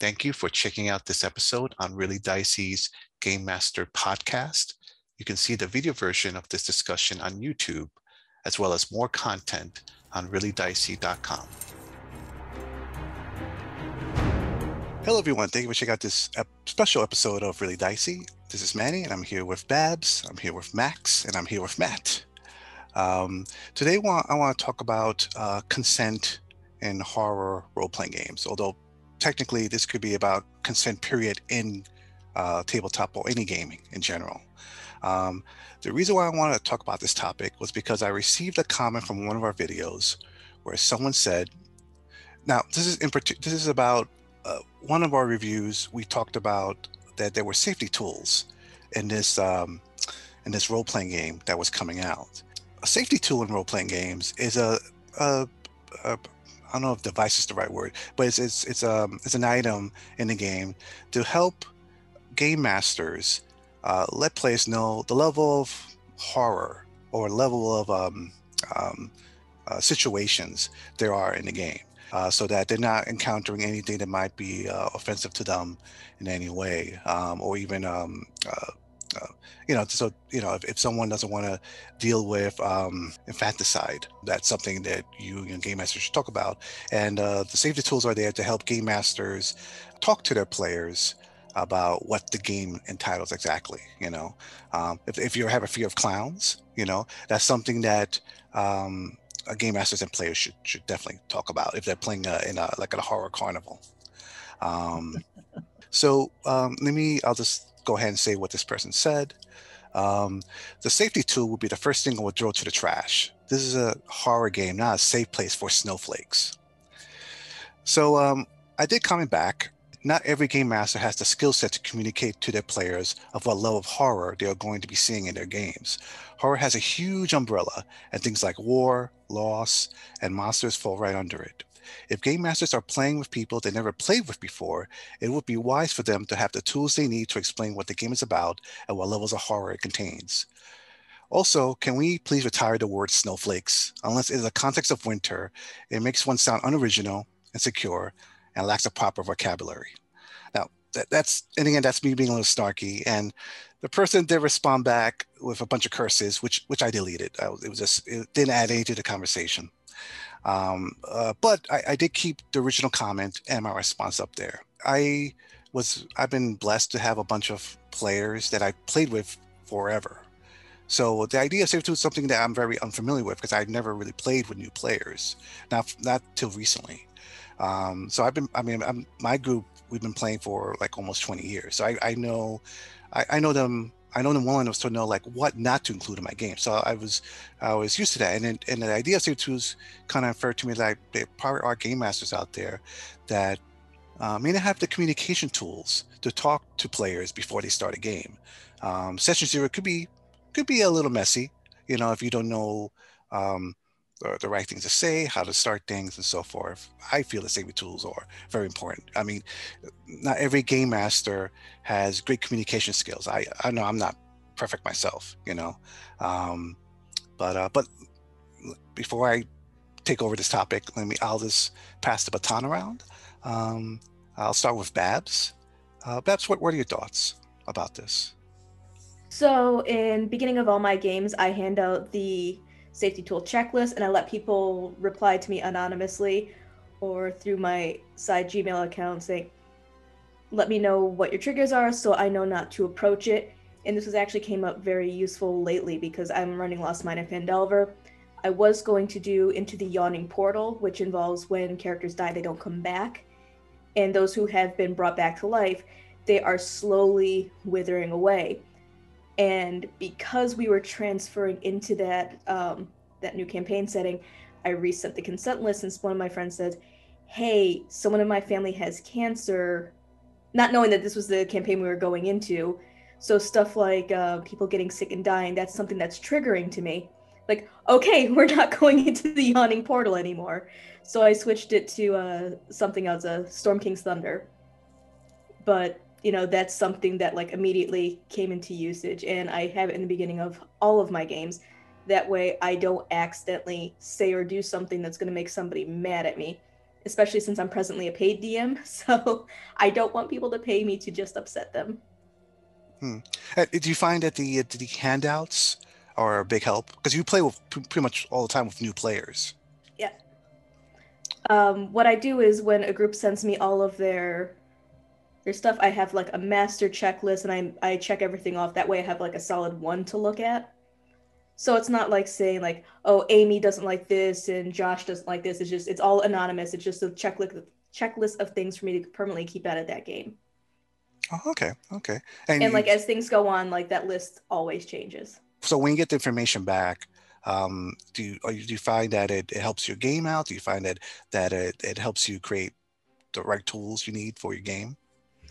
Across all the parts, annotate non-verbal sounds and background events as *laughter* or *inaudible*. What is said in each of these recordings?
Thank you for checking out this episode on Really Dicey's Game Master podcast. You can see the video version of this discussion on YouTube, as well as more content on reallyDicey.com. Hello, everyone. Thank you for checking out this special episode of Really Dicey. This is Manny, and I'm here with Babs, I'm here with Max, and I'm here with Matt. Um, today, I want to talk about uh, consent in horror role playing games, although technically this could be about consent period in uh, tabletop or any gaming in general. Um, the reason why I wanted to talk about this topic was because I received a comment from one of our videos where someone said, now this is in particular, this is about uh, one of our reviews. We talked about that there were safety tools in this um, in this role playing game that was coming out. A safety tool in role playing games is a, a, a I don't know if device is the right word, but it's it's it's um it's an item in the game to help game masters uh, let players know the level of horror or level of um, um, uh, situations there are in the game, uh, so that they're not encountering anything that might be uh, offensive to them in any way, um, or even um, uh, uh, you know, so you know, if, if someone doesn't want to deal with um, infanticide, that's something that you, you know, game masters should talk about. And uh, the safety tools are there to help game masters talk to their players about what the game entitles exactly. You know, um, if, if you have a fear of clowns, you know, that's something that um, game masters and players should should definitely talk about if they're playing a, in a like a horror carnival. Um, *laughs* so um, let me. I'll just go ahead and say what this person said. Um, the safety tool would be the first thing I would throw to the trash. This is a horror game, not a safe place for snowflakes. So um, I did comment back. Not every game master has the skill set to communicate to their players of what level of horror they are going to be seeing in their games. Horror has a huge umbrella, and things like war, loss, and monsters fall right under it. If game masters are playing with people they never played with before, it would be wise for them to have the tools they need to explain what the game is about and what levels of horror it contains. Also, can we please retire the word snowflakes? Unless it is the context of winter, it makes one sound unoriginal, insecure, and lacks a proper vocabulary. Now, that, that's, and again, that's me being a little snarky. And the person did respond back with a bunch of curses, which which I deleted. I, it was just, it didn't add anything to the conversation. Um, uh, but I, I, did keep the original comment and my response up there. I was I've been blessed to have a bunch of players that I played with forever. So the idea of Safe is something that I'm very unfamiliar with because I've never really played with new players, not not till recently. Um, so I've been I mean I'm, my group we've been playing for like almost 20 years. So I, I know I, I know them I know well enough to know like what not to include in my game. So I was I was used to that, and and the idea of Save Tools kind of referred to me like there probably are game masters out there that uh, may not have the communication tools to talk to players before they start a game. Um, session zero could be could be a little messy, you know, if you don't know um, the, right things to say, how to start things, and so forth. I feel the safety tools are very important. I mean, not every game master has great communication skills. I, I know I'm not perfect myself, you know, um, but uh, but before I take over this topic, let me I'll just pass the baton around. Um, I'll start with Babs. Uh, Babs, what, what are your thoughts about this? So, in beginning of all my games, I hand out the safety tool checklist and I let people reply to me anonymously or through my side Gmail account saying, let me know what your triggers are so I know not to approach it. And this was actually came up very useful lately because I'm running Lost Mine of Phandelver. I was going to do Into the Yawning Portal, which involves when characters die, they don't come back. And those who have been brought back to life, they are slowly withering away and because we were transferring into that um, that new campaign setting i reset the consent list and one of my friends said hey someone in my family has cancer not knowing that this was the campaign we were going into. So stuff like uh, people getting sick and dying that's something that's triggering to me. Like okay *laughs* we're not going into the yawning portal anymore. So i switched it to uh, something else a storm king's thunder. But you know that's something that like immediately came into usage and i have it in the beginning of all of my games that way i don't accidentally say or do something that's going to make somebody mad at me especially since I'm presently a paid DM. *laughs* So I don't want people to pay me to just upset them. Hmm. Uh, do you find that the the handouts are a big help because you play with pretty much all the time with new players? Yeah. Um, what I do is when a group sends me all of their their stuff, I have like a master checklist and I I check everything off. That way, I have like a solid one to look at. So it's not like saying like, oh, Amy doesn't like this and Josh doesn't like this. It's just it's all anonymous. It's just a checklist checklist of things for me to permanently keep out of that game. Oh, okay, okay. And, and like as things go on, like that list always changes. So when you get the information back, um, do you, do you find that it, it helps your game out? Do you find that that it, it helps you create the right tools you need for your game?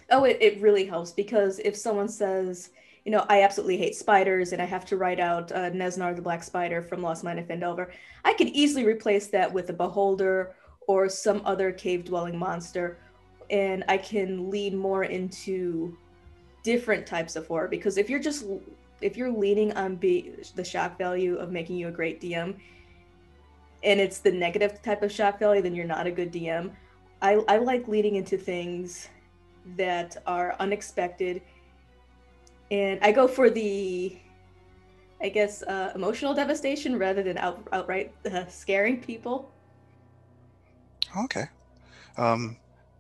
Oh, it, it really helps because if someone says, you know, I absolutely hate spiders and I have to write out uh, Nezznar the Black Spider from Lost Mine of Phandelver, I can easily replace that with a Beholder or some other cave dwelling monster. And I can lean more into different types of horror because if you're just if you're leaning on be the shock value of making you a great DM and it's the negative type of shock value, then you're not a good DM. I, I like leading into things that are unexpected and I go for the, I guess, uh, emotional devastation rather than out, outright *laughs* uh, scaring people. Okay, um,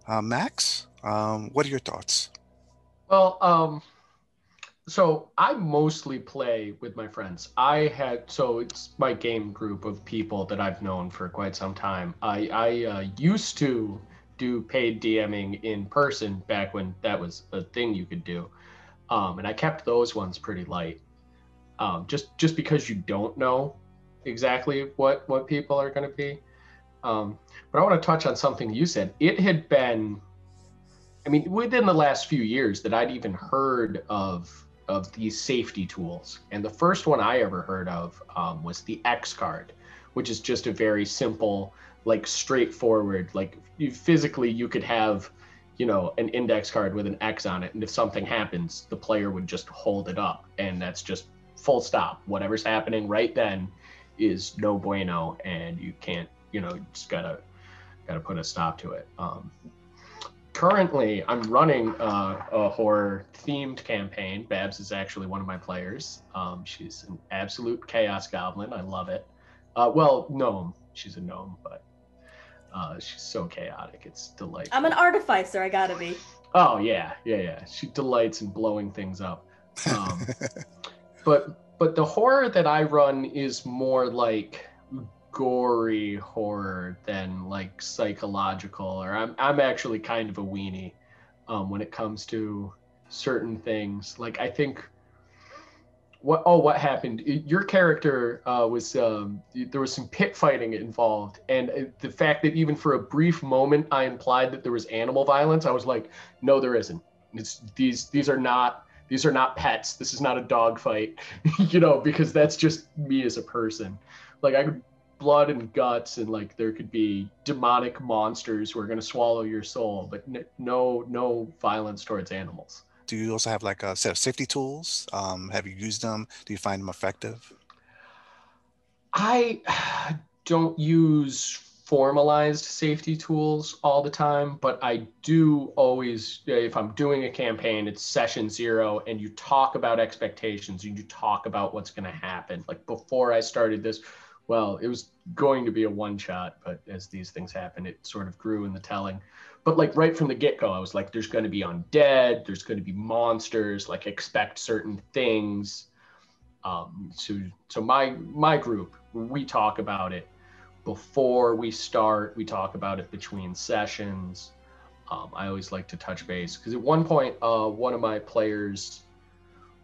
uh, Max, um, what are your thoughts? Well, um, so I mostly play with my friends. I had so it's my game group of people that I've known for quite some time. I I uh, used to do paid DMing in person back when that was a thing you could do um, and I kept those ones pretty light, um, just just because you don't know exactly what what people are going to be. Um, but I want to touch on something you said. It had been, I mean, within the last few years that I'd even heard of of these safety tools, and the first one I ever heard of um, was the X card, which is just a very simple, like straightforward, like you, physically you could have you know, an index card with an X on it. And if something happens, the player would just hold it up. And that's just full stop. Whatever's happening right then is no bueno. And you can't, you know, just gotta, gotta put a stop to it. Um, currently, I'm running uh, a horror themed campaign. Babs is actually one of my players. Um, she's an absolute chaos goblin. I love it. Uh, well, gnome. She's a gnome, but uh, she's so chaotic. It's delightful. I'm an artificer. I gotta be. Oh yeah, yeah, yeah. She delights in blowing things up. Um, *laughs* but but the horror that I run is more like gory horror than like psychological. Or I'm I'm actually kind of a weenie um, when it comes to certain things. Like I think what oh what happened? Your character uh, was um, there was some pit fighting involved and uh, the fact that even for a brief moment i implied that there was animal violence i was like no there isn't. It's these these are not these are not pets. This is not a dog fight *laughs* you know because that's just me as a person. Like i could blood and guts and like there could be demonic monsters who are going to swallow your soul but no no violence towards animals do you also have like a set of safety tools? Um, have you used them? Do you find them effective? I don't use formalized safety tools all the time, but I do always, if I'm doing a campaign, it's session zero, and you talk about expectations and you talk about what's going to happen. Like before I started this, well, it was going to be a one shot, but as these things happen, it sort of grew in the telling but like right from the get-go i was like there's going to be undead there's going to be monsters like expect certain things. Um, so so my my group we talk about it before we start. We talk about it between sessions. Um, i always like to touch base because at one point uh, one of my players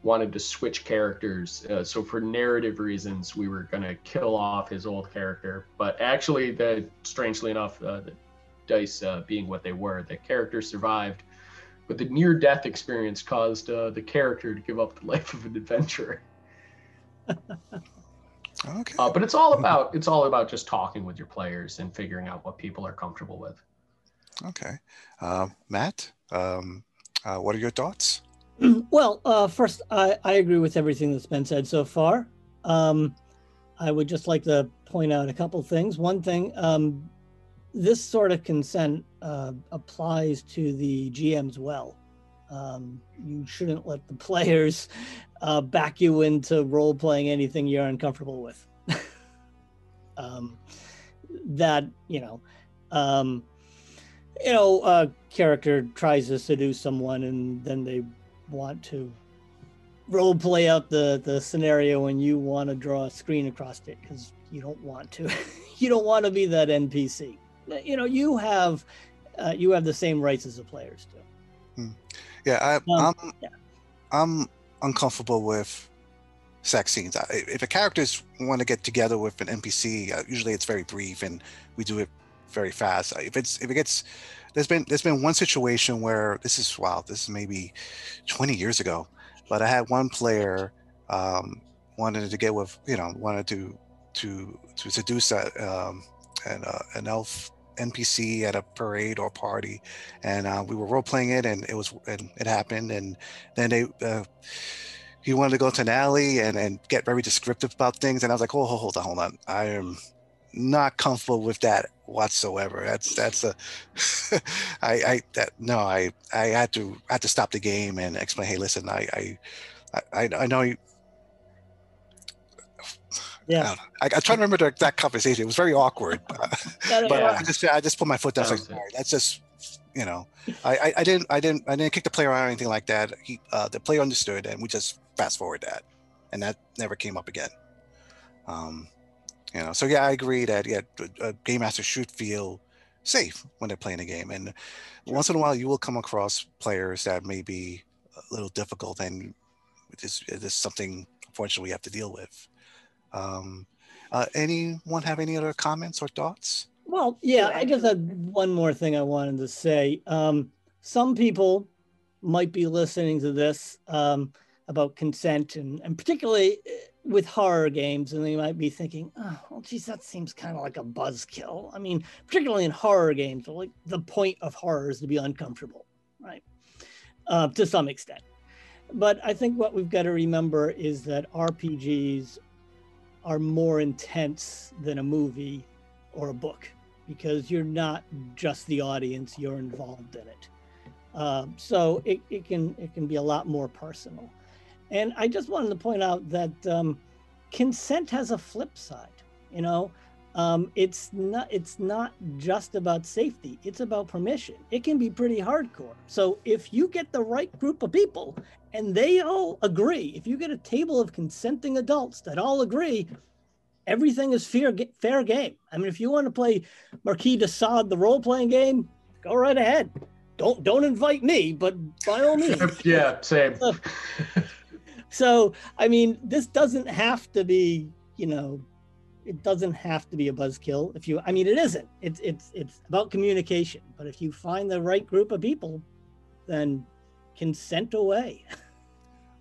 wanted to switch characters uh, so for narrative reasons we were going to kill off his old character. But actually that strangely enough uh, dice uh, being what they were. The character survived, but the near death experience caused uh, the character to give up the *laughs* life of an adventurer. *laughs* okay. Uh, but it's all about it's all about just talking with your players and figuring out what people are comfortable with. Okay, uh, Matt, um, uh, what are your thoughts? *clears throat* Well, uh, first, I, I agree with everything that's been said so far. Um, I would just like to point out a couple things. One thing, um, this sort of consent uh, applies to the GMs well. Um, you shouldn't let the *laughs* players uh, back you into role playing anything you're uncomfortable with. *laughs* um, that you know, um, you know, a character tries to seduce someone and then they want to role play out the the scenario and you want to draw a screen across it because you don't want to *laughs* you don't want to be that npc you know you have uh, you have the same rights as the players do Yeah, I, Um, I'm yeah. I'm uncomfortable with sex scenes. I- If a characters want to get together with an NPC, uh, usually it's very brief and we do it very fast. Uh, If it's if it gets there's been there's been one situation where this is wow this is maybe 20 years ago, but I had one player um, wanted to get with you know wanted to to to seduce a, um, an uh, an elf NPC at a parade or party, and uh, we were role playing it, and it was and it happened, and then they uh, he wanted to go to an alley and and get very descriptive about things, and I was like, oh, hold on, hold on, I am not comfortable with that whatsoever. That's that's a *laughs* I I that no, I I had to I had to stop the game and explain, hey, listen, I I I, I know you. Yeah. I, don't. I, I try to remember the exact conversation. It was very awkward, Gotta- but *laughs* Yeah. I just I just put my foot down. I was Sounds like, it. "All right, that's just you know, I, I I didn't I didn't I didn't kick the player out or anything like that. He uh, the player understood, and we just fast forward that, and that never came up again. Um, you know, so yeah, I agree that yeah, a- a game master should feel safe when they're playing a game, and once in a while you will come across players that may be a little difficult, and it is it is something unfortunately we have to deal with. Um, uh, anyone have any other comments or thoughts? Well, yeah, Yeah, I just had one more thing I wanted to say. Um, some people might be listening to this um, about consent, and, and particularly uh, with horror games, and they might be thinking, oh, well, geez, that seems kind of like a buzzkill. I mean, particularly in horror games, like the point of horror is to be uncomfortable, right? Uh, to some extent. But I think what we've got to remember is that RPGs are more intense than a movie or a book because you're not just the audience you're involved in it. Um, so it, it can it can be a lot more personal. And i just wanted to point out that um, consent has a flip side you know um, it's not it's not just about safety it's about permission it can be pretty hardcore so if you get the right group of people and they all agree if you get a table of consenting adults that all agree everything is fair fair game. I mean, if you want to play Marquis de Sade, the role playing game, go right ahead. Don't don't invite me, but by all means. *laughs* yeah, same. *laughs* So I mean, this doesn't have to be, you know, it doesn't have to be a buzzkill. If you, I mean, it isn't. It's it's it's about communication. But if you find the right group of people, then consent away. *laughs*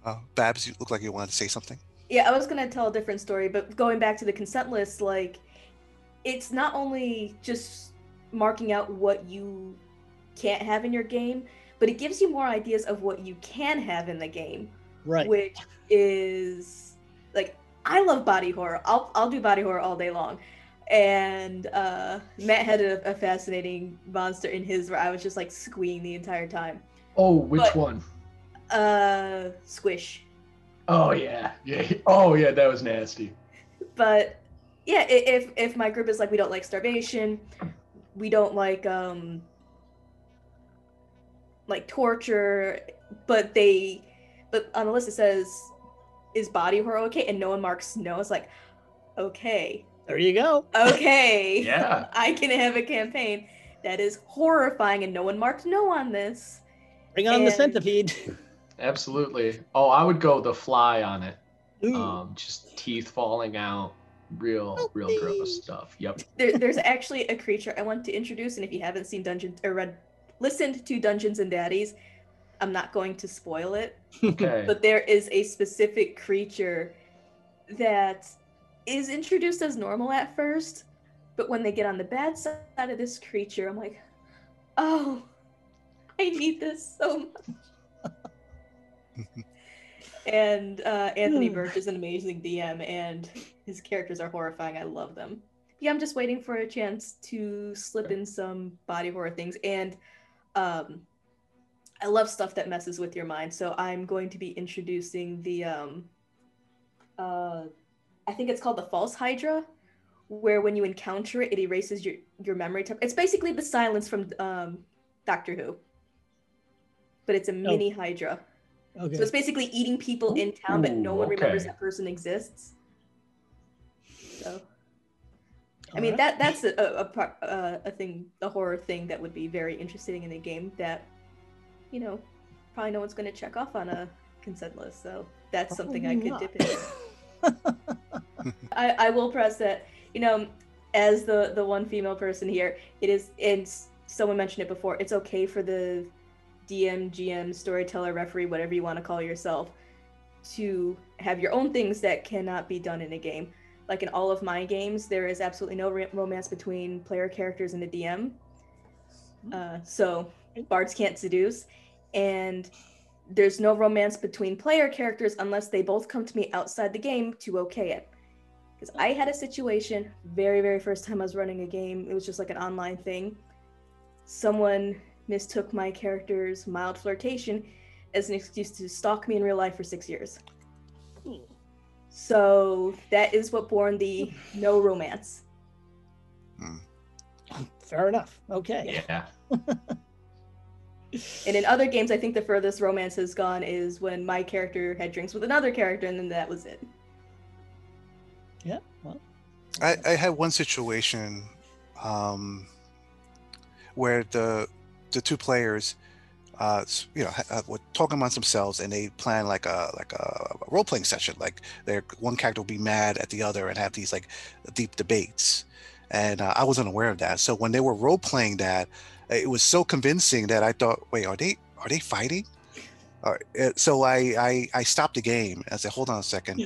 Uh, Babs, you look like you wanted to say something. Yeah, I was gonna tell a different story, but going back to the consent list, like, it's not only just marking out what you can't have in your game, but it gives you more ideas of what you can have in the game, Right. which is like I love body horror. I'll I'll do body horror all day long. And uh, Matt had a, a fascinating monster in his where I was just like squeeing the entire time. Oh, which But- one? Uh, squish. Oh yeah, yeah. Oh yeah, that was nasty. but yeah if if my group is like we don't like starvation we don't like um like torture but they but on the list it says is body horror okay and no one marks no it's like okay There you go. okay *laughs* Yeah. *laughs* i can have a campaign that is horrifying and no one marked no on this Bring on the centipede. *laughs* Absolutely. Oh, I would go the fly on it. Ooh. Um, just teeth falling out. Real, real Healthy. gross stuff. Yep. there, there's actually a creature I want to introduce, and if you haven't seen Dungeons or read, listened to Dungeons and Daddies, I'm not going to spoil it. Okay. But there is a specific creature that is introduced as normal at first, but when they get on the bad side of this creature, I'm like, oh, I need this so much. *laughs* and uh, Anthony. *sighs* Burch is an amazing DM, and his characters are horrifying. I love them. yeah, I'm just waiting for a chance to slip in some body horror things. And um, I love stuff that messes with your mind. So I'm going to be introducing the, um, uh, I think it's called the False Hydra, where when you encounter it, it erases your, your memory. It's basically the silence from um, Doctor Who, but it's a mini Hydra. Okay. So it's basically eating people in town, but no Ooh, one remembers that person exists. So I mean right. that that's a a, a, uh, a thing, a horror thing that would be very interesting in a game that, you know, probably no one's going to check off on a consent list. So that's something I could dip into. I, I will press that. You know, as the the one female person here, it is. And someone mentioned it before. It's okay for the DM, GM, storyteller, referee, whatever you want to call yourself, to have your own things that cannot be done in a game. Like in all of my games, there is absolutely no ro- romance between player characters and the DM. Uh, so bards can't seduce, and there's no romance between player characters unless they both come to me outside the game to okay it. Because I had a situation very, very first time I was running a game. It was just like an online thing. Someone mistook my character's mild flirtation as an excuse to stalk me in real life for six years. So that is what born the no romance. Hmm. Fair enough. Okay. Yeah. *laughs* And in other games, I think the furthest romance has gone is when my character had drinks with another character, and then that was it. Yeah. Well. I, I had one situation um, where the the two players, uh, you know, ha- uh, were talking amongst themselves, and they plan like a like a, role playing session. Like their one character will be mad at the other and have these like deep debates. And uh, I wasn't aware of that. So when they were role playing that, it was so convincing that I thought, wait, are they are they fighting? Or, uh, so I, I I stopped the game. I said, hold on a second.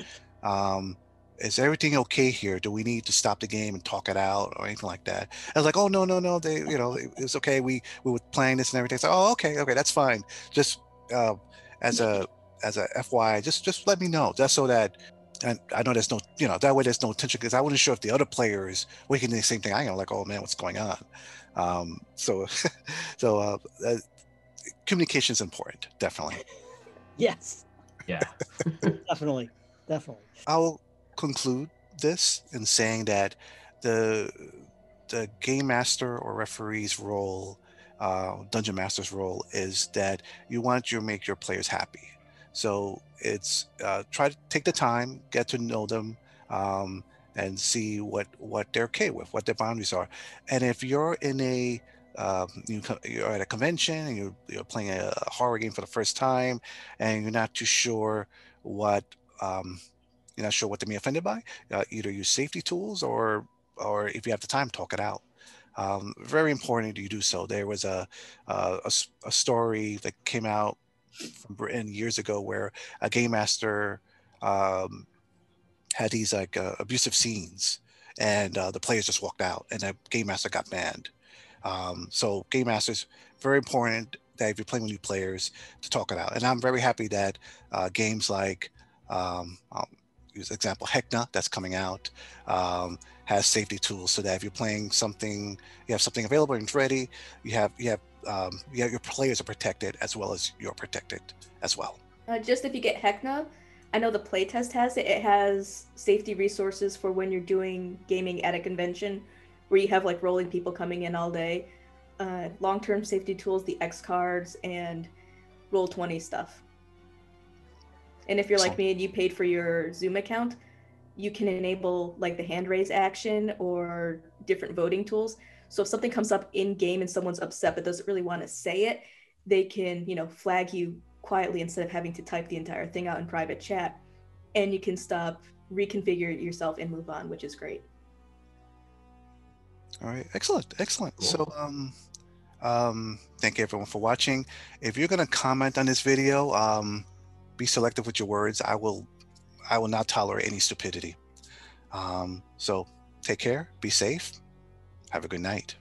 Um, is everything okay here? Do we need to stop the game and talk it out or anything like that? I was like, oh no, no, no, they, you know, it- it's okay. We we were playing this and everything. So, oh, okay, okay, that's fine. Just uh, as a as a FYI, just just let me know. Just so that and I know there's no, you know, that way there's no tension because I wasn't sure if the other players were thinking the same thing. I am like, oh man, what's going on? Um, so *laughs* so uh, uh, communication is important, definitely. *laughs* Yes. Yeah. *laughs* Definitely. Definitely. I'll conclude this in saying that the the game master or referee's role, uh, dungeon master's role, is that you want to make your players happy. So it's uh, try to take the time, get to know them, um, and see what what they're okay with, what their boundaries are. And if you're in a um, you you're at a convention and you're, you're playing a horror game for the first time, and you're not too sure what um, you're not sure what to be offended by, uh, either use safety tools or or if you have the time, talk it out. Um, very important you do so. There was a a story that came out from Britain years ago where a game master um, had these like uh, abusive scenes, and uh, the players just walked out, and the game master got banned. Um, so game masters very important that if you're playing with new players to talk it out. And I'm very happy that uh, games like um, um, use example Heckna that's coming out um, has safety tools so that if you're playing something, you have something available and it's ready. You have you have um, have your players are protected as well as you're protected as well. Uh, just if you get Heckna, I know the playtest has it. It has safety resources for when you're doing gaming at a convention, where you have like rolling people coming in all day. Uh, long-term safety tools, the X cards, and roll twenty stuff. And if you're like me and you paid for your Zoom account, you can enable like the hand raise action or different voting tools. So if something comes up in game and someone's upset but doesn't really want to say it, they can, you know, flag you quietly instead of having to type the entire thing out in private chat. And you can stop, reconfigure yourself, and move on, which is great. All right, excellent, excellent. Cool. So, um, um, thank you everyone for watching. If you're gonna comment on this video, um, be selective with your words. I will, I will not tolerate any stupidity. Um, so, take care, be safe, have a good night.